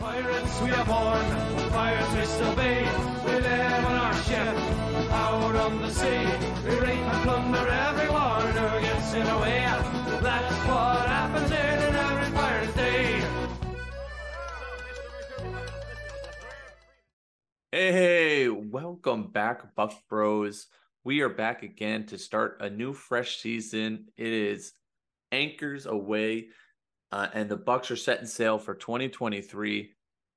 Pirates we are born, pirates we still be. We live on our ship, out on the sea. We rape and plunder everyone who gets in our way. That's what happens in an every pirate day. Hey, welcome back, Buc Bros. We are back again to start a new fresh season. It is anchors away, uh, and the Bucs are set setting sail for 2023.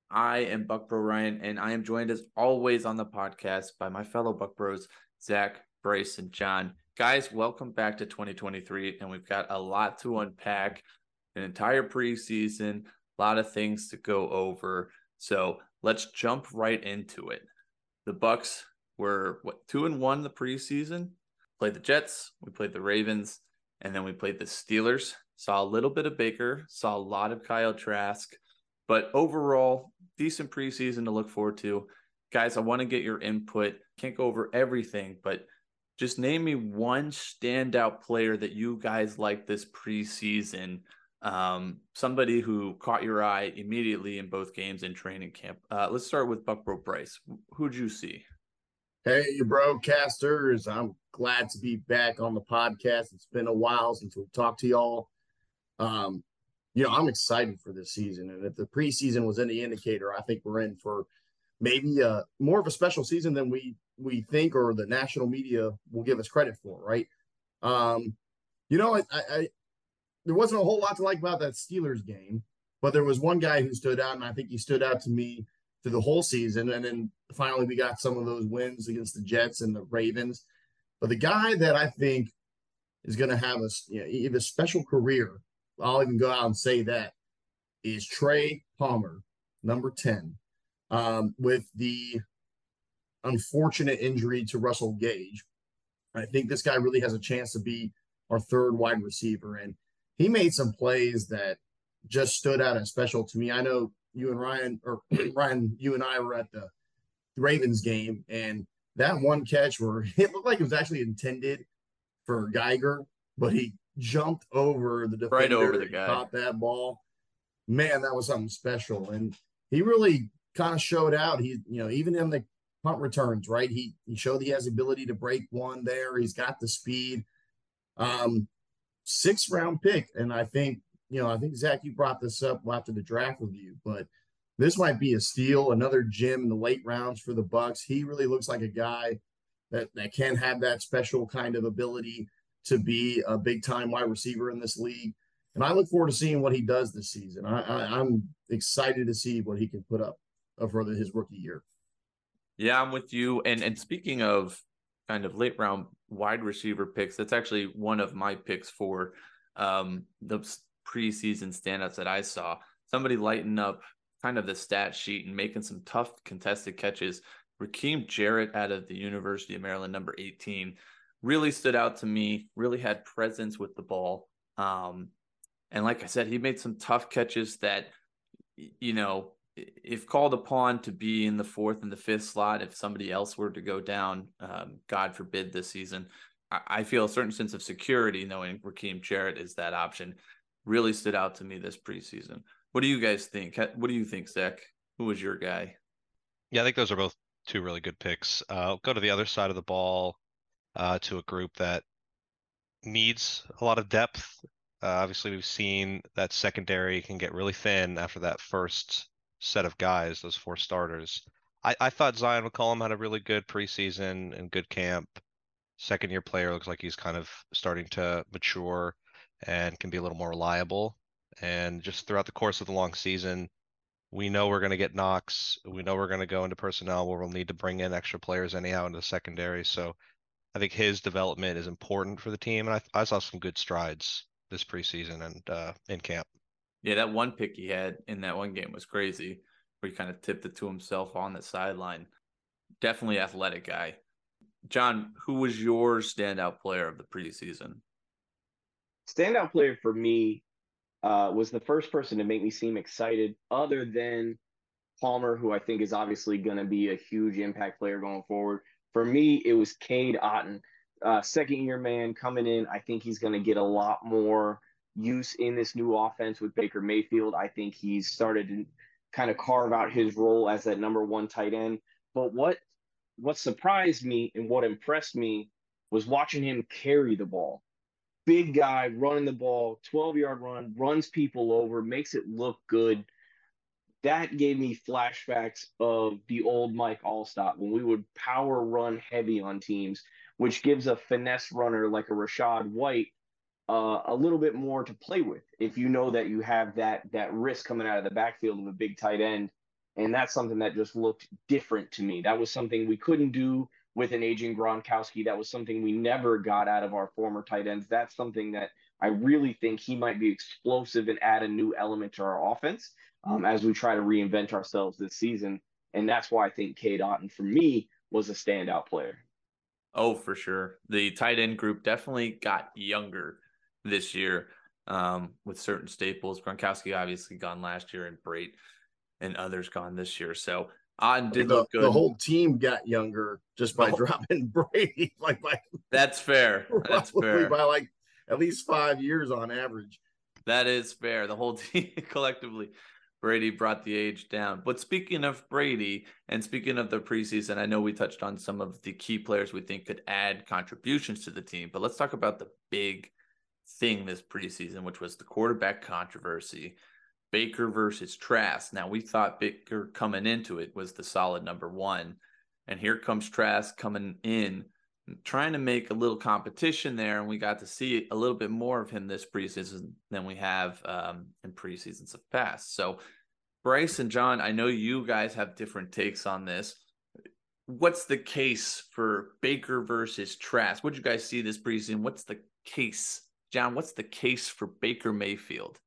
I am Buc Bro Ryan, and I am joined as always on the podcast by my fellow Buc Bros, Zach, Bryce, and John. Guys, welcome back to 2023, and we've got a lot to unpack. An entire preseason, a lot of things to go over. So let's jump right into it. The Bucs were what two and one the preseason. Played the Jets, we played the Ravens, and then we played the Steelers. Saw a little bit of Baker, saw a lot of Kyle Trask, but overall, decent preseason to look forward to. Guys, I want to get your input. Can't go over everything, but just name me one standout player that you guys like this preseason um, somebody who caught your eye immediately in both games and training camp. Uh, let's start with Bucbro Bryce. Who'd you see? Hey, you broadcasters. I'm glad to be back on the podcast. It's been a while since we've talked to y'all. Um, you know, I'm excited for this season. And if the preseason was any indicator, I think we're in for maybe a, uh, more of a special season than we we think or the national media will give us credit for, right? Um, you know, I, I there wasn't a whole lot to like about that Steelers game, but there was one guy who stood out, and I think he stood out to me through the whole season. And then finally, we got some of those wins against the Jets and the Ravens. But the guy that I think is going to have a, you know, a special career, I'll even go out and say that, is Trey Palmer, number 10, um, with the unfortunate injury to Russell Gage. I think this guy really has a chance to be our third wide receiver. And he made some plays that just stood out as special to me. I know you and Ryan, or Ryan, you and I were at the Ravens game, and that one catch where it looked like it was actually intended for Geiger, but he jumped over the defender, right over the guy, caught that ball. Man, that was something special, and he really kind of showed out. He, you know, even in the punt returns, right? He he showed he has the ability to break one there. He's got the speed. Um, sixth round pick. And I think, you know, I think Zach, you brought this up after the draft review, but this might be a steal, another gem in the late rounds for the Bucs. He really looks like a guy that, that can have that special kind of ability to be a big time wide receiver in this league. And I look forward to seeing what he does this season. I, am excited to see what he can put up for his rookie year. Yeah, I'm with you. And and speaking of kind of late round wide receiver picks. That's actually one of my picks for um, the preseason standouts that I saw. Somebody lighting up kind of the stat sheet and making some tough contested catches. Rakim Jarrett out of the University of Maryland, number 18, really stood out to me, really had presence with the ball. Um, and like I said, he made some tough catches that, you know, if called upon to be in the fourth and the fifth slot, if somebody else were to go down, um, God forbid this season, I, I, feel a certain sense of security knowing Rakim Jarrett is that option. Really stood out to me this preseason. What do you guys think? What do you think, Zach? Who was your guy? Yeah, I think those are both two really good picks. Uh, go to the other side of the ball uh, to a group that needs a lot of depth. Uh, obviously, we've seen that secondary can get really thin after that first set of guys, those four starters. I, I thought Zyon McCollum had a really good preseason and good camp. Second year player looks like he's kind of starting to mature and can be a little more reliable. And just throughout the course of the long season, we know we're going to get knocks. We know we're going to go into personnel where we'll need to bring in extra players anyhow into the secondary. So I think his development is important for the team. And I, I saw some good strides this preseason and uh, in camp. Yeah, that one pick he had in that one game was crazy, where he kind of tipped it to himself on the sideline. Definitely athletic guy. John, who was your standout player of the preseason? Standout player for me uh, was the first person to make me seem excited, other than Palmer, who I think is obviously going to be a huge impact player going forward. For me, it was Cade Otton, uh, second year man coming in. I think he's going to get a lot more use in this new offense with Baker Mayfield. I think he's started to kind of carve out his role as that number one tight end. But what what surprised me and what impressed me was watching him carry the ball. Big guy running the ball, 12 yard run, runs people over, makes it look good. That gave me flashbacks of the old Mike Alstott when we would power run heavy on teams, which gives a finesse runner like a Rachaad White uh, a little bit more to play with. If you know that you have that that risk coming out of the backfield of a big tight end and that's something that just looked different to me. That was something we couldn't do with an aging Gronkowski. That was something we never got out of our former tight ends. That's something that I really think he might be explosive and add a new element to our offense um, as we try to reinvent ourselves this season and that's why I think Cade Otton for me was a standout player Oh, for sure. The tight end group definitely got younger this year um, with certain staples. Gronkowski obviously gone last year, and Brate and others gone this year. So on did the, look good. The whole team got younger just by dropping Brady. Like by that's fair. That's fair. By like at least five years on average. That is fair. The whole team collectively. Brady brought the age down. But speaking of Brady and speaking of the preseason, I know we touched on some of the key players we think could add contributions to the team, but let's talk about the big thing this preseason, which was the quarterback controversy. Baker versus Trask. Now we thought Baker coming into it was the solid number one. And here comes Trask coming in, trying to make a little competition there. And we got to see a little bit more of him this preseason than we have um, in preseasons of past. So, Bryce and John, I know you guys have different takes on this. What's the case for Baker versus Trask? What did you guys see this preseason? What's the case John, what's the case for Baker Mayfield?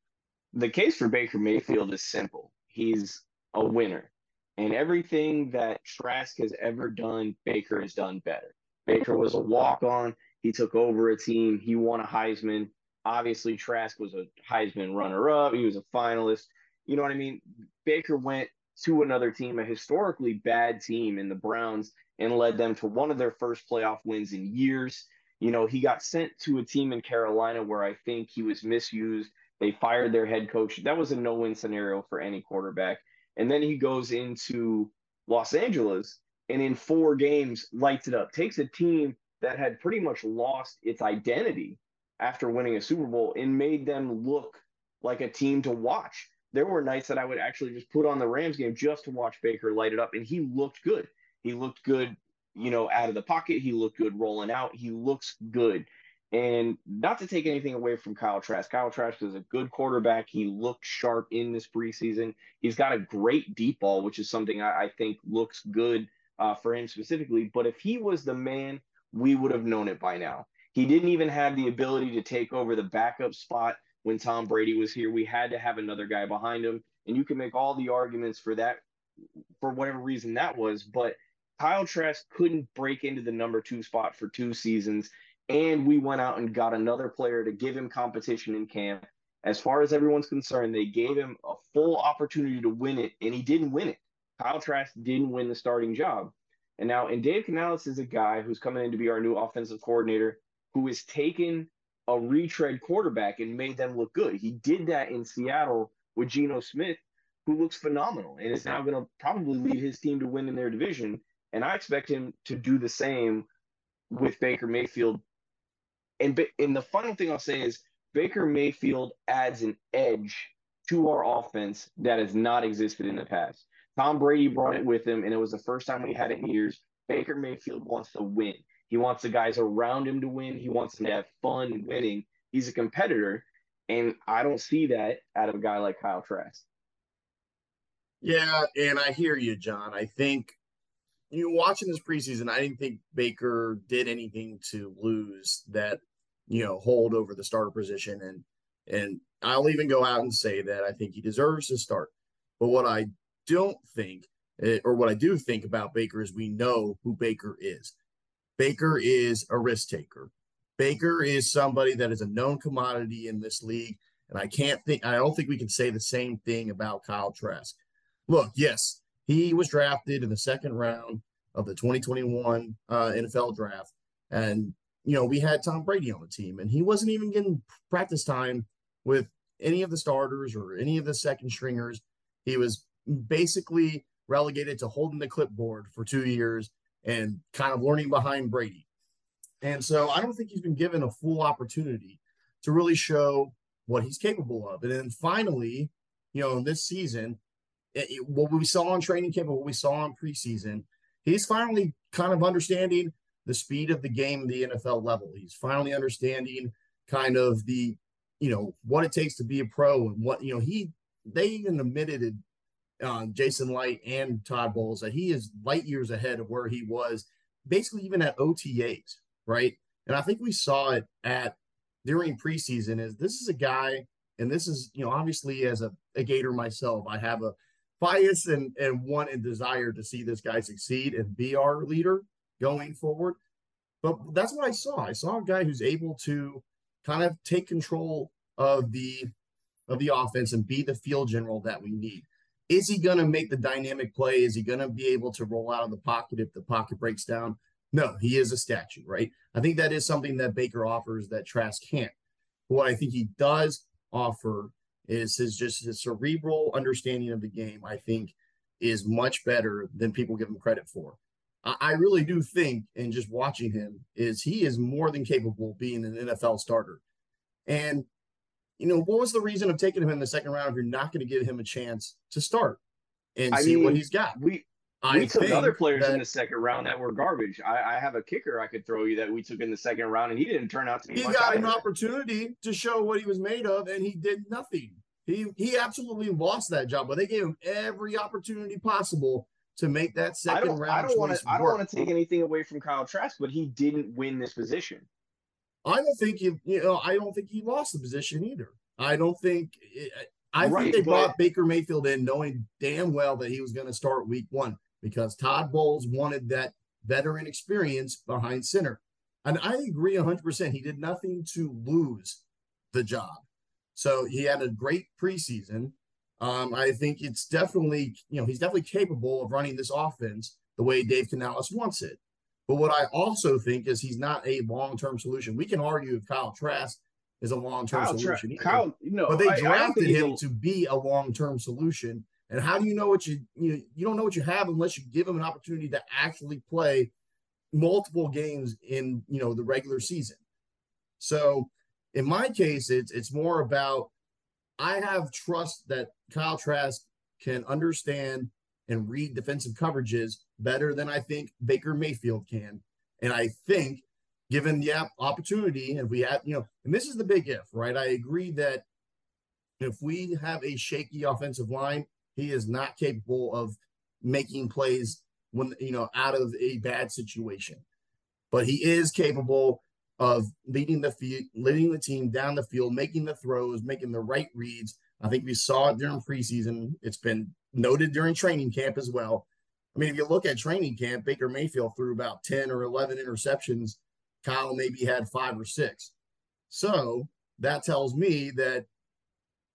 The case for Baker Mayfield is simple. He's a winner. And everything that Trask has ever done, Baker has done better. Baker was a walk on. He took over a team. He won a Heisman. Obviously, Trask was a Heisman runner up. He was a finalist. You know what I mean? Baker went to another team, a historically bad team in the Browns, and led them to one of their first playoff wins in years. You know, he got sent to a team in Carolina where I think he was misused. They fired their head coach. That was a no win scenario for any quarterback. And then he goes into Los Angeles and in four games lights it up, takes a team that had pretty much lost its identity after winning a Super Bowl and made them look like a team to watch. There were nights that I would actually just put on the Rams game just to watch Baker light it up, and he looked good. He looked good you know, out of the pocket. He looked good rolling out. He looks good. And not to take anything away from Kyle Trask. Kyle Trask is a good quarterback. He looked sharp in this preseason. He's got a great deep ball, which is something I, I think looks good uh, for him specifically. But if he was the man, we would have known it by now. He didn't even have the ability to take over the backup spot when Tom Brady was here. We had to have another guy behind him. And you can make all the arguments for that, for whatever reason that was. But Kyle Trask couldn't break into the number two spot for two seasons. And we went out and got another player to give him competition in camp. As far as everyone's concerned, they gave him a full opportunity to win it, and he didn't win it. Kyle Trask didn't win the starting job. And now, and Dave Canales is a guy who's coming in to be our new offensive coordinator who has taken a retread quarterback and made them look good. He did that in Seattle with Geno Smith, who looks phenomenal and is now going to probably lead his team to win in their division. And I expect him to do the same with Baker Mayfield. And, and the final thing I'll say is Baker Mayfield adds an edge to our offense that has not existed in the past. Tom Brady brought it with him, and it was the first time we had it in years. Baker Mayfield wants to win. He wants the guys around him to win. He wants them to have fun winning. He's a competitor, and I don't see that out of a guy like Kyle Trask. Yeah, and I hear you, John. I think you know, watching this preseason, I didn't think Baker did anything to lose that, you know, hold over the starter position. And and I'll even go out and say that I think he deserves to start. But what I don't think, eh, or what I do think about Baker is we know who Baker is. Baker is a risk taker. Baker is somebody that is a known commodity in this league. And I can't think, I don't think we can say the same thing about Kyle Trask. Look, yes, he was drafted in the second round of the 2021 uh, NFL draft. And, you know, we had Tom Brady on the team, and he wasn't even getting practice time with any of the starters or any of the second stringers. He was basically relegated to holding the clipboard for two years and kind of learning behind Brady. And so I don't think he's been given a full opportunity to really show what he's capable of. And then finally, you know, in this season, it, it, what we saw on training camp and what we saw in preseason, he's finally kind of understanding the speed of the game, the NFL level. He's finally understanding kind of the, you know, what it takes to be a pro and what, you know, he, they even admitted uh, Jason Licht and Todd Bowles that he is light years ahead of where he was basically even at OTAs, right? And I think we saw it at during preseason is this is a guy, and this is, you know, obviously as a, a Gator myself, I have a bias and, and want and desire to see this guy succeed and be our leader going forward. But that's what I saw. I saw a guy who's able to kind of take control of the of the offense and be the field general that we need. Is he going to make the dynamic play? Is he going to be able to roll out of the pocket if the pocket breaks down? No, he is a statue, right? I think that is something that Baker offers that Trask can't. What I think he does offer is his just his cerebral understanding of the game, I think, is much better than people give him credit for. I, I really do think, and just watching him, is he is more than capable of being an NFL starter. And you know, what was the reason of taking him in the second round if you're not going to give him a chance to start and I see mean, what he's got? We I we took other players that, in the second round that were garbage. I, I, have a kicker I could throw you that we took in the second round, and he didn't turn out to be. He got either. an opportunity to show what he was made of, and he did nothing. He he absolutely lost that job, but they gave him every opportunity possible to make that second I round. I don't want to. I don't want to take anything away from Kyle Trask, but he didn't win this position. I don't think he. You know, I don't think he lost the position either. I don't think. I right, think they but, brought Baker Mayfield in knowing damn well that he was going to start week one because Todd Bowles wanted that veteran experience behind center. And I agree 100%. He did nothing to lose the job. So he had a great preseason. Um, I think it's definitely, you know, he's definitely capable of running this offense the way Dave Canales wants it. But what I also think is he's not a long term solution. We can argue if Kyle Trask is a long term solution. Tra- Kyle, know, but they drafted I him to be a long term solution. And how do you know what you you you don't know what you have unless you give him an opportunity to actually play multiple games in you know the regular season. So in my case, it's it's more about I have trust that Kyle Trask can understand and read defensive coverages better than I think Baker Mayfield can. And I think given the opportunity, if we have, you know, and this is the big if, right? I agree that if we have a shaky offensive line, he is not capable of making plays when you know out of a bad situation. But he is capable of leading the field, leading the team down the field, making the throws, making the right reads. I think we saw it during preseason. It's been noted during training camp as well. I mean, if you look at training camp, Baker Mayfield threw about 10 or 11 interceptions. Kyle maybe had five or six. So that tells me that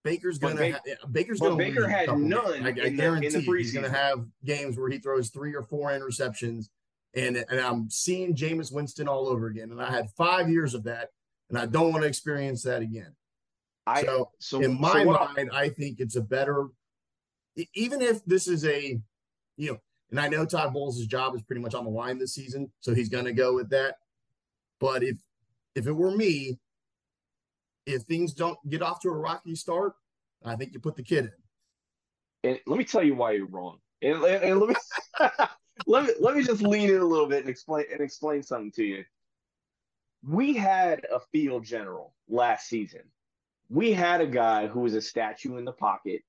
Baker's gonna ba- ha- Baker's gonna Baker had none. I, I guarantee the, he's gonna have games where he throws three or four interceptions, and and I'm seeing Jameis Winston all over again. And I had five years of that, and I don't want to experience that again. I, so, so in my so mind, I think it's a better, even if this is a, you know, and I know Todd Bowles' job is pretty much on the line this season, so he's going to go with that. But if if it were me, if things don't get off to a rocky start, I think you put the kid in. And let me tell you why you're wrong. And, and, and let me let me let me just lean in a little bit and explain and explain something to you. We had a field general last season. We had a guy who was a statue in the pocket,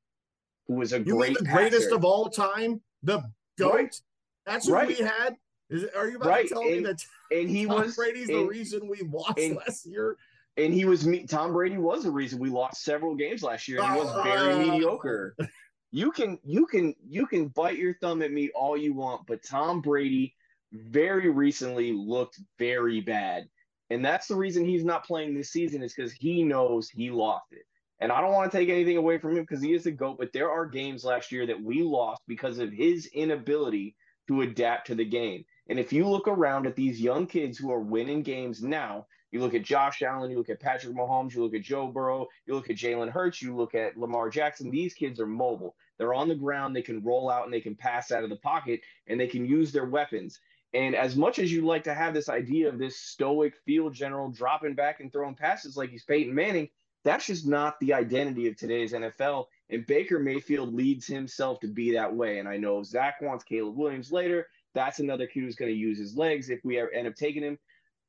who was a you great the greatest of all time, the goat. Right. That's what right. we had. Is, are you about right. to tell and, me that and he Tom was Brady's and, the reason we lost and, last year? And he was me. Tom Brady was the reason we lost several games last year. And he was very uh, mediocre. You can you can you can bite your thumb at me all you want, but Tom Brady very recently looked very bad. And that's the reason he's not playing this season is because he knows he lost it. And I don't want to take anything away from him because he is a GOAT, but there are games last year that we lost because of his inability to adapt to the game. And if you look around at these young kids who are winning games now, you look at Josh Allen, you look at Patrick Mahomes, you look at Joe Burrow, you look at Jalen Hurts, you look at Lamar Jackson. These kids are mobile. They're on the ground. They can roll out and they can pass out of the pocket and they can use their weapons. And as much as you like to have this idea of this stoic field general dropping back and throwing passes like he's Peyton Manning, that's just not the identity of today's NFL. And Baker Mayfield leads himself to be that way. And I know Zach wants Caleb Williams later. That's another kid who's going to use his legs if we end up taking him.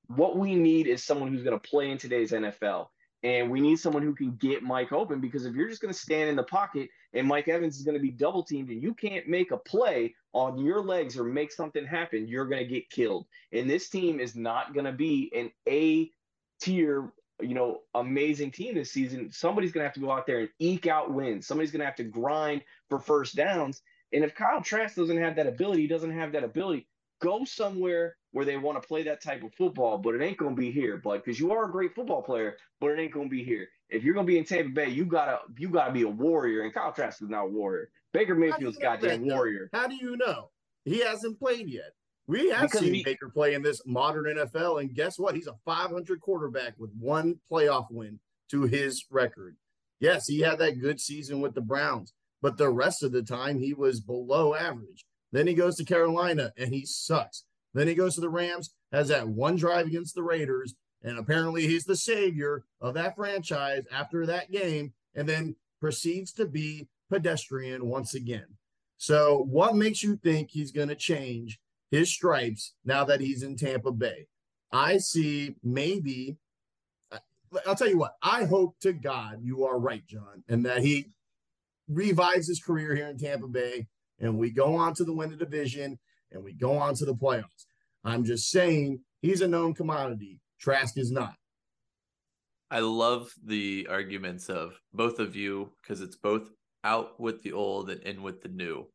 What we need is someone who's going to play in today's NFL. And we need someone who can get Mike open because if you're just going to stand in the pocket and Mike Evans is going to be double teamed and you can't make a play on your legs or make something happen, you're going to get killed. And this team is not going to be an A tier, you know, amazing team this season. Somebody's going to have to go out there and eke out wins. Somebody's going to have to grind for first downs. And if Kyle Trask doesn't have that ability, he doesn't have that ability, go somewhere where they want to play that type of football, but it ain't gonna be here, bud, because you are a great football player, but it ain't gonna be here. If you're gonna be in Tampa Bay, you gotta you gotta be a warrior, and Kyle Trask is not a warrior. Baker Mayfield's goddamn warrior. How do you know? He hasn't played yet. We have because seen he, Baker play in this modern NFL, and guess what? He's a 500 quarterback with one playoff win to his record. Yes, he had that good season with the Browns, but the rest of the time he was below average. Then he goes to Carolina and he sucks. Then he goes to the Rams, has that one drive against the Raiders, and apparently he's the savior of that franchise after that game, and then proceeds to be pedestrian once again. So, what makes you think he's going to change his stripes now that he's in Tampa Bay? I see maybe. I'll tell you what. I hope to God you are right, John, and that he revives his career here in Tampa Bay, and we go on to the win the division, and we go on to the playoffs. I'm just saying he's a known commodity. Trask is not. I love the arguments of both of you because it's both out with the old and in with the new.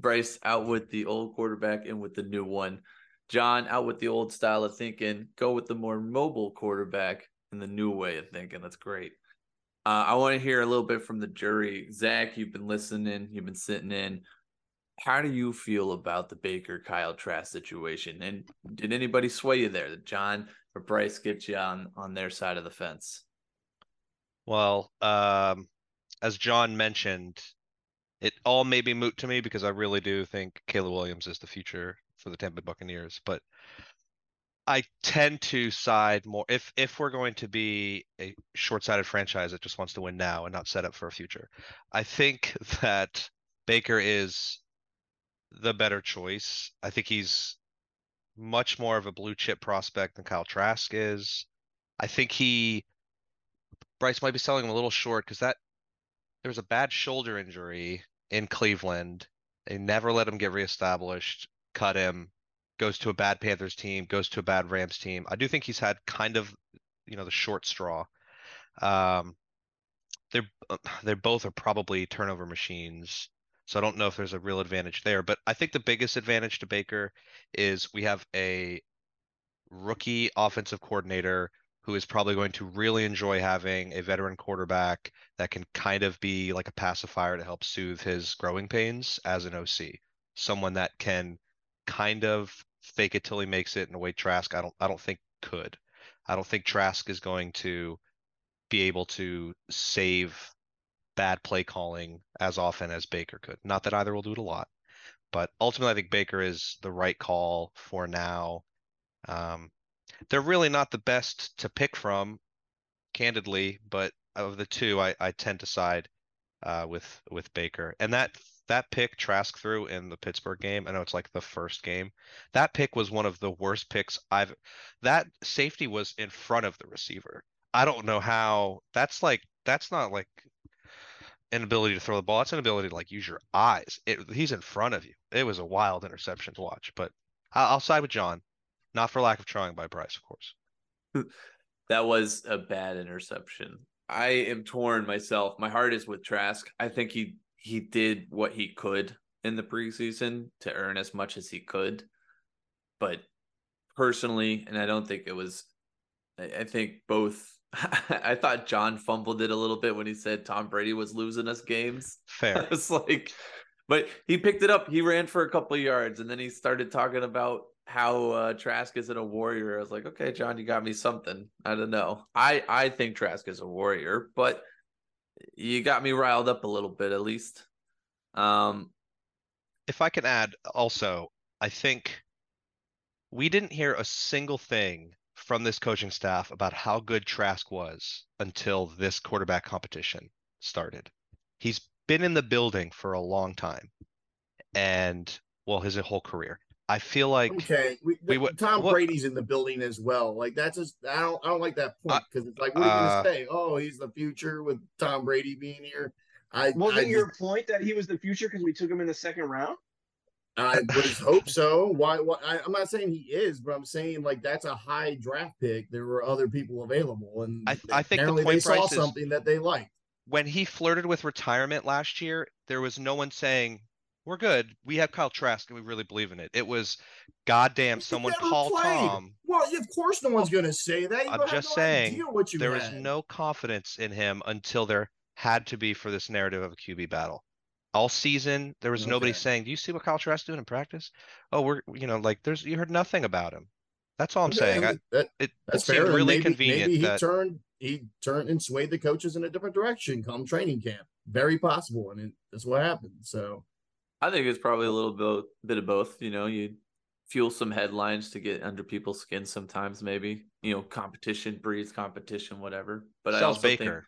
Bryce out with the old quarterback and with the new one. John out with the old style of thinking, go with the more mobile quarterback and the new way of thinking. That's great. Uh, I want to hear a little bit from the jury. Zach, you've been listening, you've been sitting in how do you feel about the Baker Kyle Trask situation? And did anybody sway you there? Did John or Bryce get you on on their side of the fence? Well, um, as John mentioned, it all may be moot to me because I really do think Caleb Williams is the future for the Tampa Buccaneers. But I tend to side more if if we're going to be a short-sighted franchise that just wants to win now and not set up for a future. I think that Baker is the better choice. I think he's much more of a blue chip prospect than Kyle Trask is. I think he Bryce might be selling him a little short because that there was a bad shoulder injury in Cleveland. They never let him get reestablished, cut him, goes to a bad Panthers team, goes to a bad Rams team. I do think he's had kind of, you know, the short straw. Um, they're they both are probably turnover machines. So I don't know if there's a real advantage there, but I think the biggest advantage to Baker is we have a rookie offensive coordinator who is probably going to really enjoy having a veteran quarterback that can kind of be like a pacifier to help soothe his growing pains as an OC. Someone that can kind of fake it till he makes it in a way Trask I don't I don't think could. I don't think Trask is going to be able to save bad play calling as often as Baker could. Not that either will do it a lot, but ultimately, I think Baker is the right call for now. Um, they're really not the best to pick from, candidly, but of the two, I, I tend to side uh, with with Baker. And that that pick Trask threw in the Pittsburgh game, I know it's like the first game. That pick was one of the worst picks I've. That safety was in front of the receiver. I don't know how. That's like that's not like inability to throw the ball. It's an ability to like use your eyes. It, he's in front of you. It was a wild interception to watch, but I'll, I'll side with John, not for lack of trying by Bryce, of course. that was a bad interception. I am torn myself. My heart is with Trask. I think he he did what he could in the preseason to earn as much as he could, but personally, and I don't think it was. I think both I thought John fumbled it a little bit when he said Tom Brady was losing us games. Fair. It's like, but he picked it up. He ran for a couple yards, and then he started talking about how uh, Trask isn't a warrior. I was like, okay, John, you got me something. I don't know. I I think Trask is a warrior, but you got me riled up a little bit, at least. Um, If I can add also, I think we didn't hear a single thing from this coaching staff about how good Trask was until this quarterback competition started. He's been in the building for a long time and well, his whole career. I feel like Okay, we, we would- Tom what- Brady's in the building as well. Like that's just I don't I don't like that point Uh, because it's like what are you uh, gonna say? Oh, he's the future with Tom Brady being here. I Wasn't I, your point that he was the future because we took him in the second round? I would hope so. Why? Why? I, I'm not saying he is, but I'm saying like that's a high draft pick. There were other people available, and I I think the apparently they saw is- something that they liked. when he flirted with retirement last year, there was no one saying, We're good. We have Kyle Trask and we really believe in it. It was goddamn someone call played. Tom. Well, of course, no one's gonna say that. You I'm just no saying, There was had. no confidence in him until there had to be for this narrative of a QB battle. All season, there was nobody saying, Do you see what Kyle Trask doing in practice? Oh, we're you know, like there's you heard nothing about him. That's all I'm saying. I, that- it, it that's seemed fair. and really maybe, convenient Maybe he that turned he turned and swayed the coaches in a different direction come training camp. Very possible, and it, that's what happened. So I think it's probably a little bit bit of both. You know, you fuel some headlines to get under people's skin sometimes. Maybe you know, competition breeds competition, whatever. But I sells also Baker. think,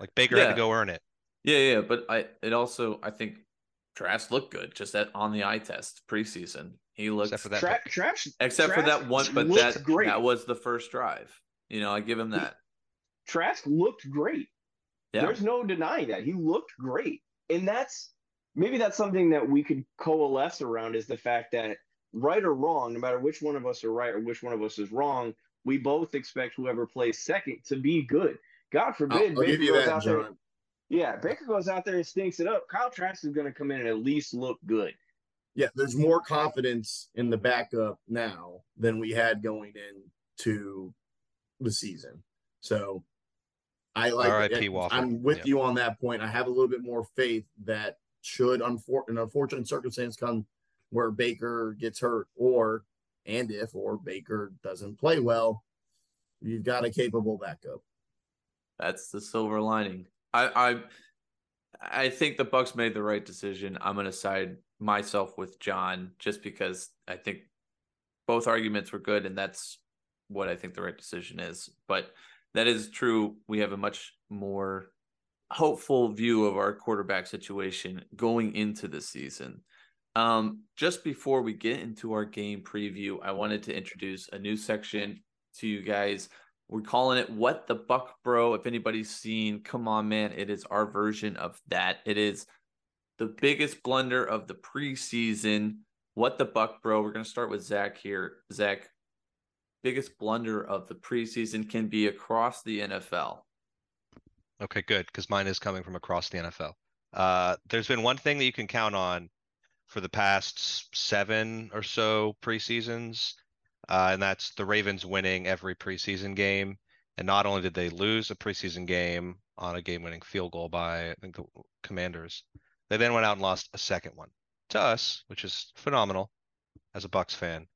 Like Baker had to go earn it. yeah, yeah. But I it also I think Trask looked good just at on the eye test preseason. He looked Except for that Tra- Trash, except for that one, but looked that great. that was the first drive. You know, I give him that. Trask looked great. Yeah, There's no denying that. He looked great. And that's maybe that's something that we could coalesce around is the fact that right or wrong, no matter which one of us are right or which one of us is wrong, we both expect whoever plays second to be good. God I'll, forbid I'll Baker give you goes that, out there. Yeah, Baker goes out there and stinks it up. Kyle Trask is going to come in and at least look good. Yeah, there's more confidence in the backup now than we had going into the season. So I like R.I.P. it. Wofford. I'm with Yeah. you on that point. I have a little bit more faith that should unfor- an unfortunate circumstance come where Baker gets hurt or and if or Baker doesn't play well, you've got a capable backup. that's the silver lining. I I I think the Bucs made the right decision. I'm going to side myself with John just because I think both arguments were good, and that's what I think the right decision is. But that is true. We have a much more hopeful view of our quarterback situation going into the season. Um, just before we get into our game preview, I wanted to introduce a new section to you guys. We're calling it What the Buc Bro. If anybody's seen, come on, man. It is our version of that. It is the biggest blunder of the preseason. What the Buc Bro. We're going to start with Zach here. Zach, biggest blunder of the preseason can be across the NFL. Okay, good, because mine is coming from across the NFL. Uh, there's been one thing that you can count on for the past seven or so preseasons, uh, and that's the Ravens winning every preseason game. And not only did they lose a preseason game on a game-winning field goal by I think the Commanders, they then went out and lost a second one to us, which is phenomenal as a Bucs fan.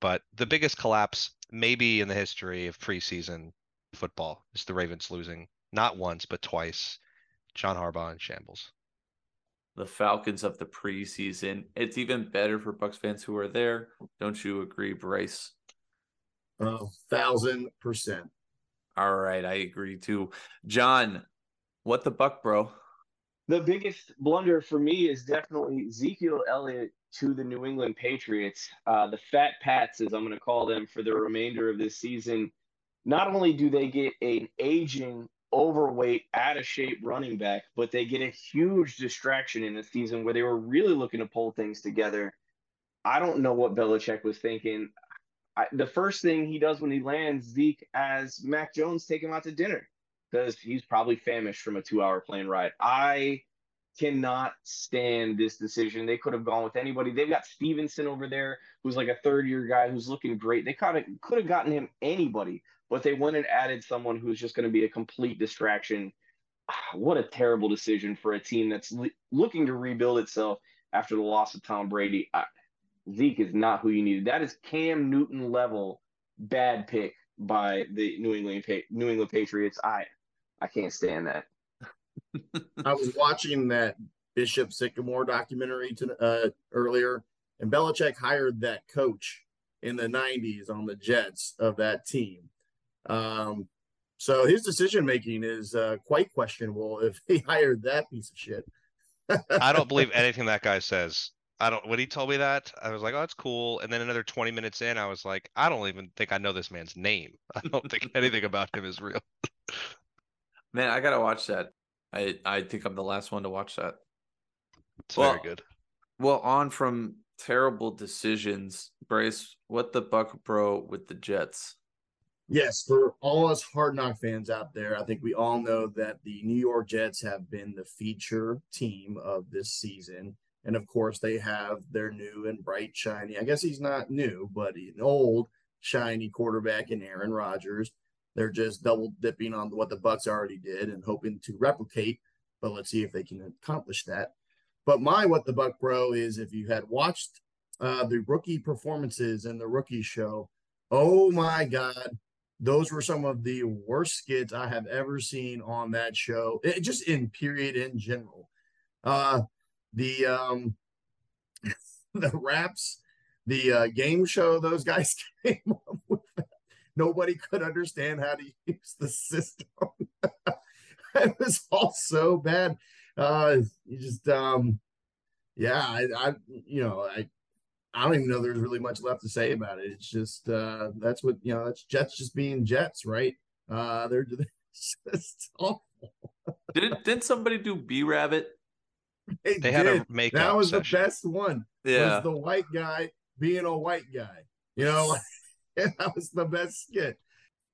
But the biggest collapse maybe in the history of preseason football is the Ravens losing not once but twice. John Harbaugh in shambles. The Falcons of the preseason. It's even better for Bucs fans who are there. Don't you agree, Bryce? A thousand percent. All right, I agree too. John, what the Buc Bro? The biggest blunder for me is definitely Ezekiel Elliott to the New England Patriots. Uh, the Fat Pats, as I'm going to call them for the remainder of this season. Not only do they get an aging, overweight, out of shape running back, but they get a huge distraction in a season where they were really looking to pull things together. I don't know what Belichick was thinking. I, the first thing he does when he lands Zeke as Mac Jones take him out to dinner because he's probably famished from a two hour plane ride. I cannot stand this decision. They could have gone with anybody. They've got Stevenson over there, who's like a third year guy who's looking great. They could have could have gotten him anybody, but they went and added someone who's just going to be a complete distraction. Ah, What a terrible decision for a team that's le- looking to rebuild itself after the loss of Tom Brady. I, Zeke is not who you needed. That is Cam Newton level bad pick by the New England Pa- New England Patriots. I I can't stand that. I was watching that Bishop Sycamore documentary to, uh, earlier, and Belichick hired that coach in the 90s on the Jets of that team. Um, so his decision making is uh, quite questionable if he hired that piece of shit. I don't believe anything that guy says. I don't. When he told me that, I was like, "Oh, that's cool." And then another twenty minutes in, I was like, "I don't even think I know this man's name. I don't think anything about him is real." Man, I gotta watch that. I I think I'm the last one to watch that. It's Well- very good. Well, on from terrible decisions, Brace. What the buc bro with the Jets? Yes, for all us hard knock fans out there, I think we all know that the New York Jets have been the feature team of this season. And of course, they have their new and bright, shiny, I guess he's not new, but an old, shiny quarterback in Aaron Rodgers. They're just double dipping on what the Bucs already did and hoping to replicate, but let's see if they can accomplish that. But my what the Buc Bro is if you had watched uh, the rookie performances and the rookie show, oh my God, those were some of the worst skits I have ever seen on that show. It, just in period in general. Uh the um the raps, the uh, game show those guys came up with. Nobody could understand how to use the system. it was all so bad. Uh you just um yeah, I, I you know, I I don't even know there's really much left to say about it. It's just uh that's what you know, that's Jets just being Jets, right? Uh they're just awful. Didn't didn't somebody do B Rabbit? They had did. a make that was session. the best one. Yeah. Was the white guy being a white guy. You know, that was the best skit.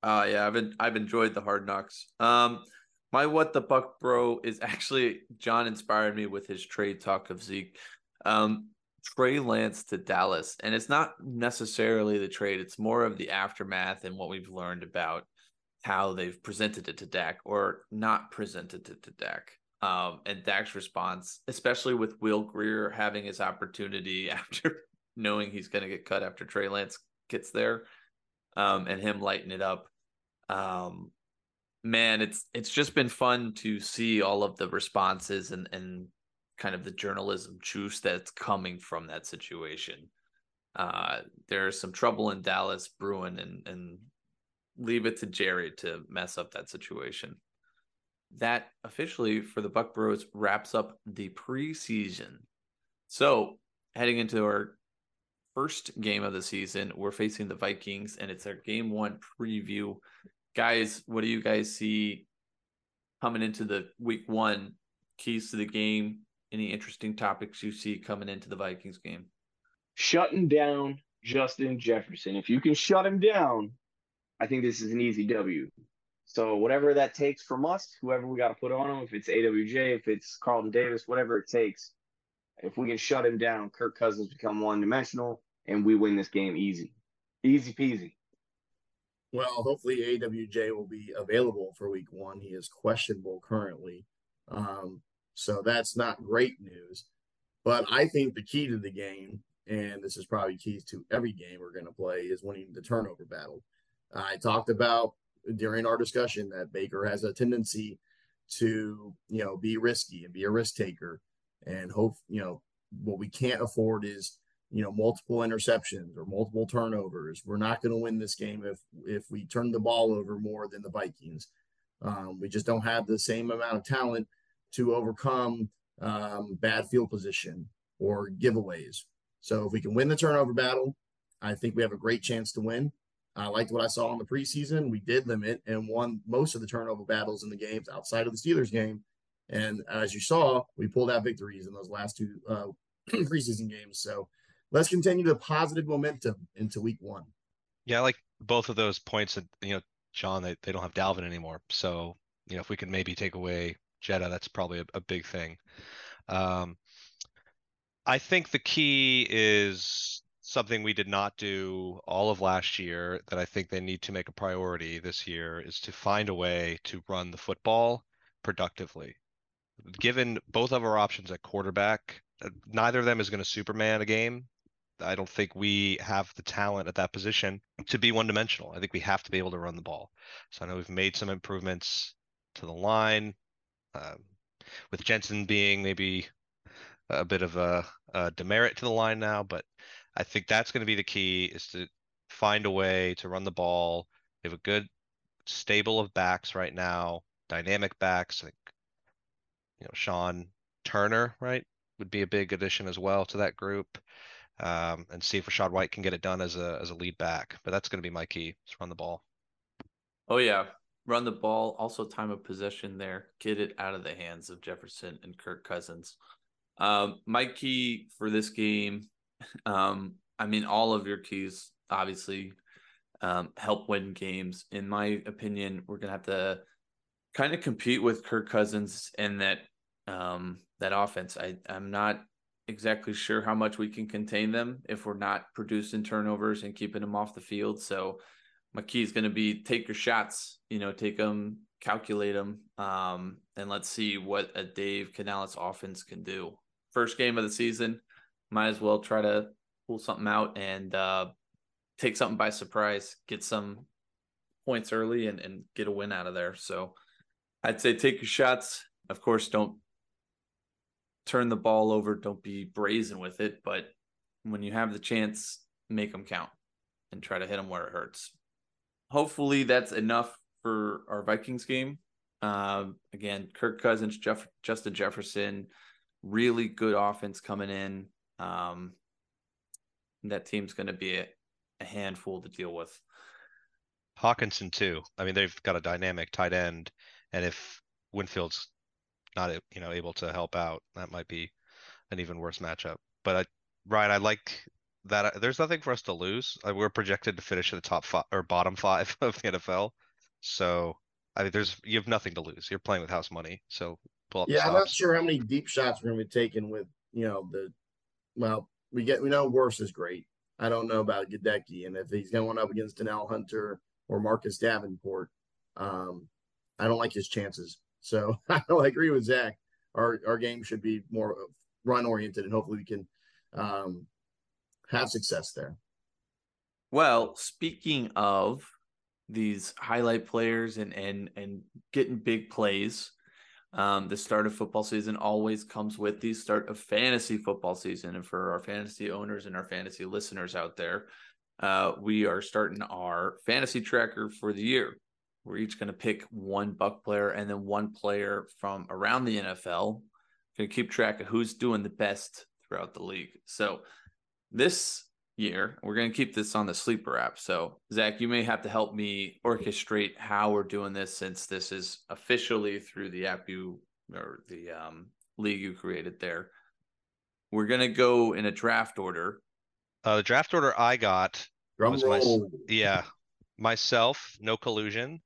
Uh yeah, I've been I've enjoyed the hard knocks. Um my what the buc bro is actually John inspired me with his trade talk of Zeke. Um Trey Lance to Dallas. And it's not necessarily the trade, it's more of the aftermath and what we've learned about how they've presented it to Dak or not presented it to Dak. Um, and Dak's response, especially with Will Grier having his opportunity after knowing he's going to get cut after Trey Lance gets there, um, and him lighting it up. Um, man, it's it's just been fun to see all of the responses and and kind of the journalism juice that's coming from that situation. Uh, there's some trouble in Dallas brewing, and and leave it to Jerry to mess up that situation. That officially for the Buc Bros wraps up the preseason. So heading into our first game of the season, we're facing the Vikings, and it's our game one preview. Guys, what do you guys see coming into the week one? Keys to the game. Any interesting topics you see coming into the Vikings game? Shutting down Justin Jefferson. If you can shut him down, I think this is an easy W. So whatever that takes from us, whoever we got to put on him, if it's AWJ, if it's Carlton Davis, whatever it takes, if we can shut him down, Kirk Cousins become one dimensional, and we win this game easy, easy peasy. Well, hopefully AWJ will be available for week one. He is questionable currently. Um, so that's not great news. But I think the key to the game, and this is probably keys to every game we're going to play, is winning the turnover battle. I talked about during our discussion that Baker has a tendency to, you know, be risky and be a risk taker and hope, you know, what we can't afford is, you know, multiple interceptions or multiple turnovers. We're not going to win this game if if we turn the ball over more than the Vikings. Um, we just don't have the same amount of talent to overcome um, bad field position or giveaways. So if we can win the turnover battle, I think we have a great chance to win. I liked what I saw in the preseason. We did limit and won most of the turnover battles in the games outside of the Steelers game. And as you saw, we pulled out victories in those last two uh, preseason games. So let's continue the positive momentum into week one. Yeah, I like both of those points that, you know, John, they, they don't have Dalvin anymore. So, you know, if we can maybe take away Jetta, that's probably a, a big thing. Um, I think the key is something we did not do all of last year that I think they need to make a priority this year is to find a way to run the football productively. Given both of our options at quarterback, uh, neither of them is going to Superman a game. I don't think we have the talent at that position to be one dimensional. I think we have to be able to run the ball. So I know we've made some improvements to the line, um, with Jensen being maybe a bit of a, a demerit to the line now, but I think that's going to be the key is to find a way to run the ball. We have a good stable of backs right now, dynamic backs. Like, you know, Sean Tucker, right, would be a big addition as well to that group. Um, and see if Rachaad White can get it done as a as a lead back. But that's going to be my key: is run the ball. Oh yeah, run the ball. Also, time of possession there. Get it out of the hands of Jefferson and Kirk Cousins. Um, my key for this game, um, I mean, all of your keys obviously um, help win games. In my opinion, we're gonna have to kind of compete with Kirk Cousins and that um, that offense. I I'm not exactly sure how much we can contain them if we're not producing turnovers and keeping them off the field. So my key is going to be take your shots, you know, take them, calculate them, um, and let's see what a Dave Canales offense can do. First game of the season, might as well try to pull something out and uh, take something by surprise, get some points early and, and get a win out of there. So I'd say take your shots. Of course, don't turn the ball over. Don't be brazen with it, but when you have the chance, make them count and try to hit them where it hurts. Hopefully, that's enough for our Vikings game. Um, again, Kirk Cousins, Jeff, Justin Jefferson, really good offense coming in. Um, that team's going to be a, a handful to deal with. Hockenson too. I mean, they've got a dynamic tight end, and if Winfield's not you know able to help out, that might be an even worse matchup. But I, Ryan, I like that. There's nothing for us to lose. We're projected to finish in the top five or bottom five of the NFL, so I think there's you have nothing to lose. You're playing with house money, so pull up. the Yeah, I'm not sure how many deep shots we're gonna be taking with you know the well we get we know Wirfs is great. I don't know about Goedeke and if he's going up against Danielle Hunter or Marcus Davenport, um, I don't like his chances. So I agree with Zach. Our our game should be more run oriented and hopefully we can um, have success there. Well, speaking of these highlight players and and and getting big plays, um, the start of football season always comes with the start of fantasy football season. And for our fantasy owners and our fantasy listeners out there, uh, we are starting our fantasy tracker for the year. We're each going to pick one Buc player and then one player from around the NFL. Going to keep track of who's doing the best throughout the league. So this year, we're going to keep this on the sleeper app. So Zach, you may have to help me orchestrate how we're doing this since this is officially through the app you or the um, league you created there. We're going to go in a draft order. Uh, the draft order I got, Drum was my- yeah, myself, no collusion.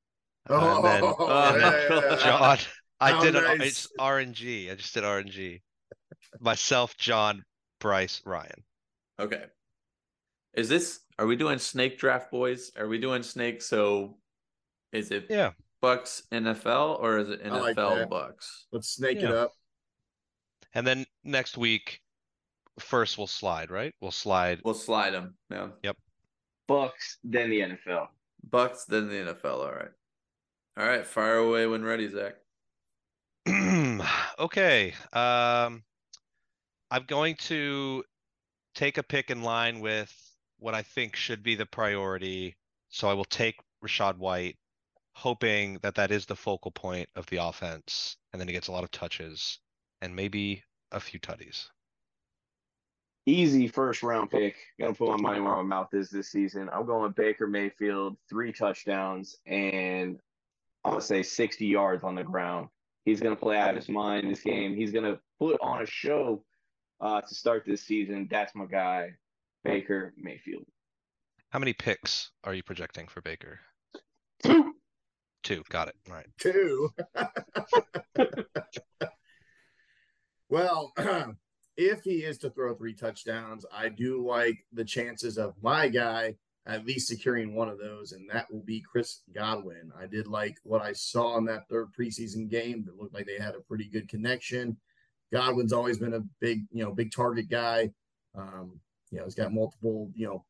Oh, and then uh, yeah, yeah, yeah. John, I How did an, nice. it's RNG. I just did RNG. Myself, John, Bryce, Ryan. Okay. Is this are we doing snake draft boys? Are we doing snake so is it Yeah. Bucs NFL or is it I like NFL that. Bucs? Let's snake it up. And then next week, first we'll slide, right? We'll slide. We'll slide them. Yeah. Yep. Bucs, then the NFL. Bucs, then the NFL. All right. All right. Fire away when ready, Zach. okay. Um, I'm going to take a pick in line with what I think should be the priority. So I will take Rachaad White, hoping that that is the focal point of the offense, and then he gets a lot of touches and maybe a few tutties. Easy first round pick. Gonna put my money where my mouth is this season. I'm going Baker Mayfield, three touchdowns, and I'm gonna say 60 yards on the ground. He's gonna play out of his mind this game. He's gonna put on a show uh, to start this season. That's my guy, Baker Mayfield. How many picks are you projecting for Baker? Two. Two. Got it. All right. Two. well, if he is to throw three touchdowns, I do like the chances of my guy at least securing one of those, and that will be Chris Godwin. I did like what I saw in that third preseason game. It looked like they had a pretty good connection. Godwin's always been a big, you know, big target guy. Um, you know, he's got multiple, you know,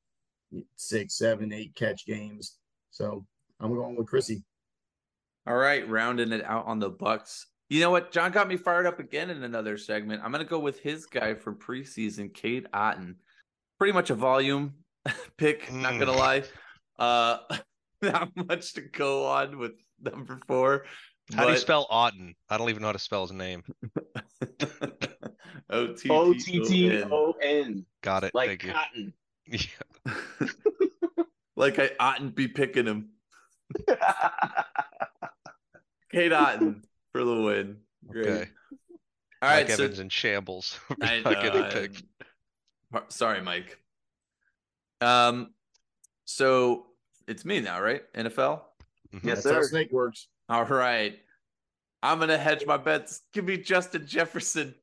six, seven, eight catch games. So I'm going with Chrissy. All right, rounding it out on the Bucs. You know what? John got me fired up again in another segment. I'm gonna go with his guy for preseason, Cade Otton. Pretty much a volume pick, not gonna Mm. lie. Uh not much to go on with number four. How do you spell Otton? I don't even know how to spell his name. O T T O-T-T-O-N. O N, Got it. like Thank you. cotton. Yeah. like I oughtn't be picking him. Cade Otton for the win. Great. Okay. All right. Mike so Evans in shambles. for I not getting picked. I'm- Sorry, Mike. Um, so it's me now, right? NFL. Mhm. Yes, That's how sir. Snake works. All right. I'm gonna hedge my bets. Give me Justin Jefferson.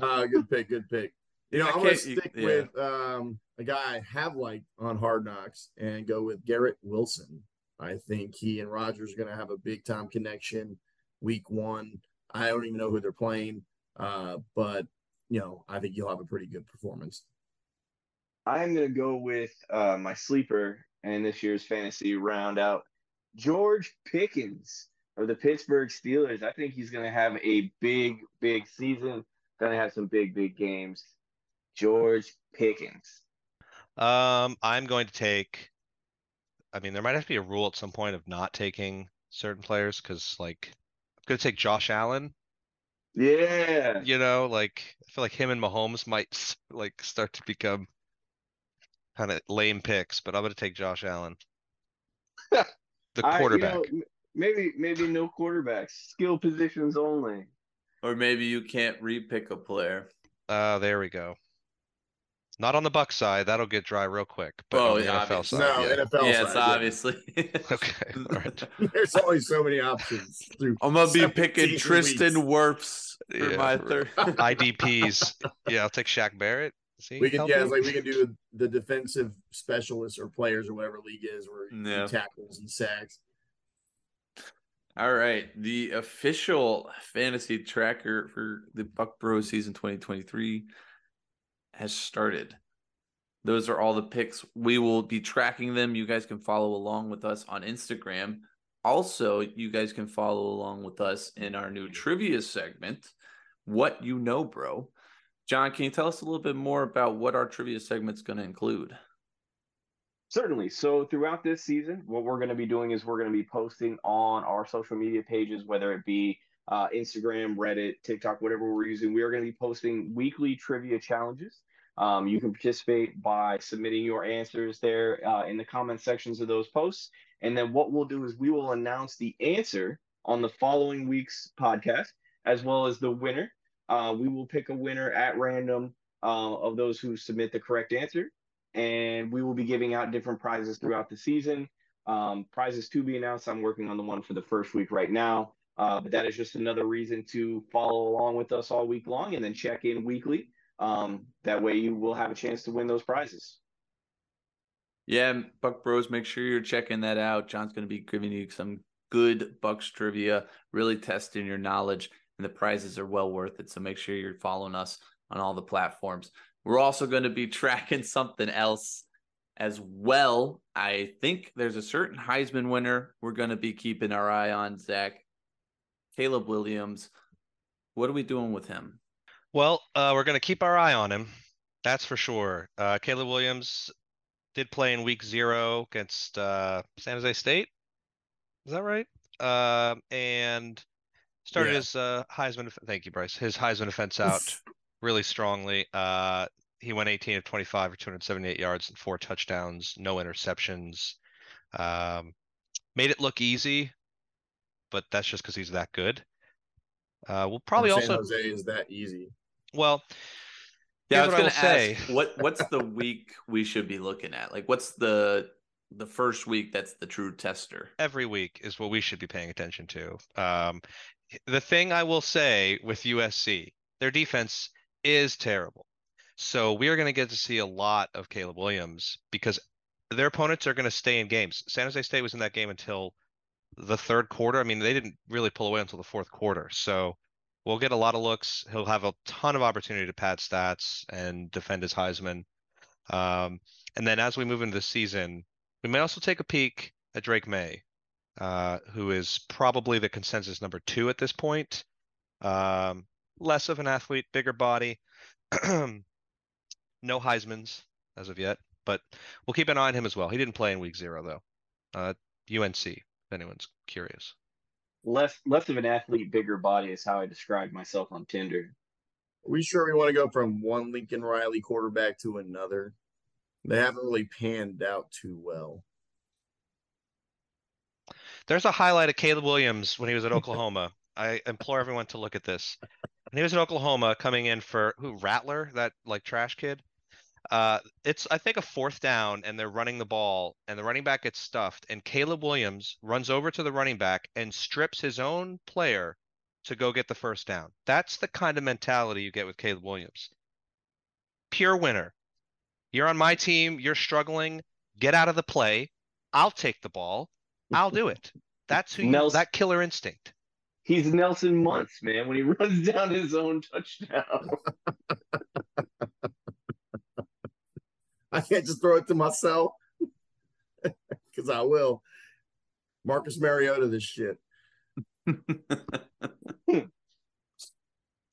Uh, good pick, good pick. You know, I I'm gonna can't- you- stick yeah. with um, a guy I have liked on Hard Knocks and go with Garrett Wilson. I think he and Rodgers are gonna have a big time connection week one. I don't even know who they're playing, uh, but you know, I think you'll have a pretty good performance. I'm gonna go with uh, my sleeper and this year's fantasy round out, George Pickens of the Pittsburgh Steelers. I think he's gonna have a big, big season. Gonna have some big, big games. George Pickens. Um, I'm going to take. I mean, there might have to be a rule at some point of not taking certain players because, like, I'm going to take Josh Allen. Yeah. You know, like I feel like him and Mahomes might like start to become kind of lame picks, but I'm going to take Josh Allen, the I- you quarterback. know, m- maybe, maybe no quarterbacks, skill positions only. Or maybe you can't repick a player. Uh, there we go. Not on the Buc side, that'll get dry real quick, but Oh, on the yeah, NFL obviously. side, no, yeah. NFL yes, side, yeah. obviously. Okay, all right. There's only so many options. Through I'm gonna be 17 picking Tristan weeks. Wirfs for Yeah, my for- third. IDPs. Yeah, I'll take Shaq Barrett. Is he We can, yeah, it's like we can do the defensive specialists or players or whatever league is where you tackles and sacks. All right, the official fantasy tracker for the Buc Bro season 2023 has started. Those are all the picks. We will be tracking them. You guys can follow along with us on Instagram. Also, you guys can follow along with us in our new trivia segment, What You Know, Bro. John, can you tell us a little bit more about what our trivia segment's going to include? Certainly. So throughout this season, what we're going to be doing is we're going to be posting on our social media pages, whether it be uh, Instagram, Reddit, TikTok, whatever we're using. We are going to be posting weekly trivia challenges. Um, you can participate by submitting your answers there uh, in the comment sections of those posts. And then what we'll do is we will announce the answer on the following week's podcast, as well as the winner. Uh, we will pick a winner at random uh, of those who submit the correct answer and we will be giving out different prizes throughout the season. Um, prizes to be announced. I'm working on the one for the first week right now, uh, but that is just another reason to follow along with us all week long and then check in weekly. Um, that way, you will have a chance to win those prizes. Yeah, Buc Bros, make sure you're checking that out. John's going to be giving you some good Bucs trivia, really testing your knowledge, and the prizes are well worth it. So make sure you're following us on all the platforms. We're also going to be tracking something else as well. I think there's a certain Heisman winner we're going to be keeping our eye on, Zach. Caleb Williams. What are we doing with him? Well, uh, we're going to keep our eye on him. That's for sure. Uh, Caleb Williams did play in week zero against uh, San Jose State. Is that right? Um, and started Yeah. his uh, Heisman. def- Thank you, Bryce. His Heisman defense out really strongly. Uh, he went 18 of 25 for 278 yards and four touchdowns, no interceptions. Um, made it look easy, but that's just because he's that good. Uh, we'll probably San also Jose is that easy. well. Yeah, I was going will to ask what what's the week we should be looking at? Like, what's the the first week that's the true tester? every week is what we should be paying attention to. Um, the thing I will say with USC, their defense is terrible. So we are going to get to see a lot of Caleb Williams because their opponents are going to stay in games. San Jose State was in that game until the third quarter. I mean, they didn't really pull away until the fourth quarter. So we'll get a lot of looks. He'll have a ton of opportunity to pad stats and defend his Heisman. Um, and then as we move into the season, we may also take a peek at Drake Maye uh, who is probably the consensus number two at this point. Um, less of an athlete, bigger body. No Heisman's as of yet, but we'll keep an eye on him as well. He didn't play in week zero though. Uh, UNC, if anyone's curious. Less less of an athlete, bigger body is how I describe myself on Tinder. Are we sure we want to go from one Lincoln Riley quarterback to another? They haven't really panned out too well. There's a highlight of Caleb Williams when he was at Oklahoma. I implore everyone to look at this. When he was in Oklahoma coming in for who Rattler, that like trash kid. Uh, it's I think a fourth down and they're running the ball and the running back gets stuffed and Caleb Williams runs over to the running back and strips his own player to go get the first down. That's the kind of mentality you get with Caleb Williams. Pure winner. You're on my team, you're struggling, get out of the play. I'll take the ball. I'll do it. That's who you, Nelson- that killer instinct. He's Nelson Muntz, man, when he runs down his own touchdown. I can't just throw it to myself because I will. Marcus Mariota, this shit.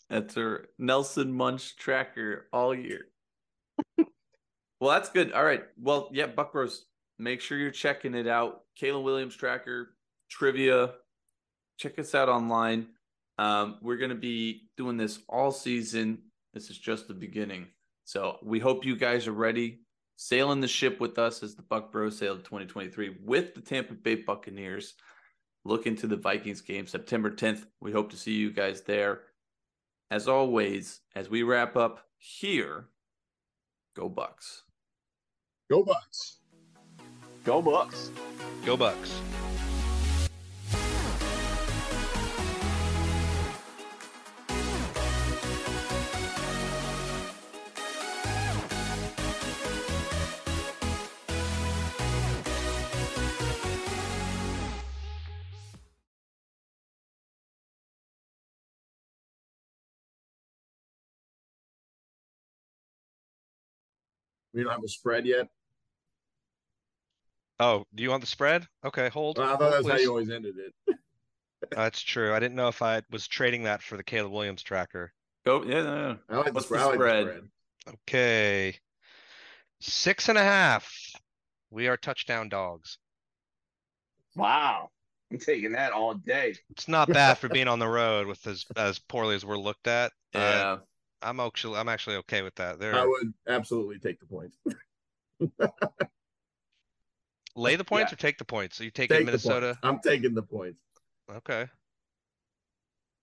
That's our Nelson Muntz tracker all year. well, that's good. All right. Well, yeah, Buc Bros, make sure you're checking it out. Caleb Williams tracker, trivia. Check us out online. Um, we're going to be doing this all season. This is just the beginning. So we hope you guys are ready. Sailing the ship with us as the Buc Bros sailed 2023 with the Tampa Bay Buccaneers. Look into the Vikings game September 10th. We hope to see you guys there. As always, as we wrap up here, go Bucs. Go Bucs. Go Bucs. Go Bucs. We don't have a spread yet. Oh, do you want the spread? Okay, hold. On. I thought hold, that's how please. you always ended it. That's true. I didn't know if I was trading that for the Caleb Williams tracker. Go. Yeah, no, no. I like What's the, the spread. I like the spread? spread. Okay. Six and a half. We are touchdown dogs. Wow. I'm taking that all day. It's not bad for being on the road with as as poorly as we're looked at. Uh, Yeah. I'm actually I'm actually okay with that. There, I would absolutely take the points. lay the points Yeah. or take the points. So you taking Take Minnesota? I'm taking the points. Okay,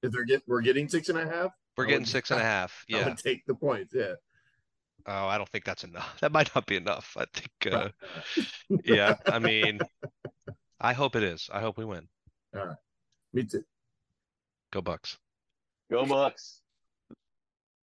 If they're get, we're getting six and a half. we're I getting would- six and a half. I Yeah. would take the points. Yeah. Oh, I don't think that's enough. That might not be enough. I think. Uh, yeah. I mean, I hope it is. I hope we win. All right. Me too. Go Bucs. Go Bucs.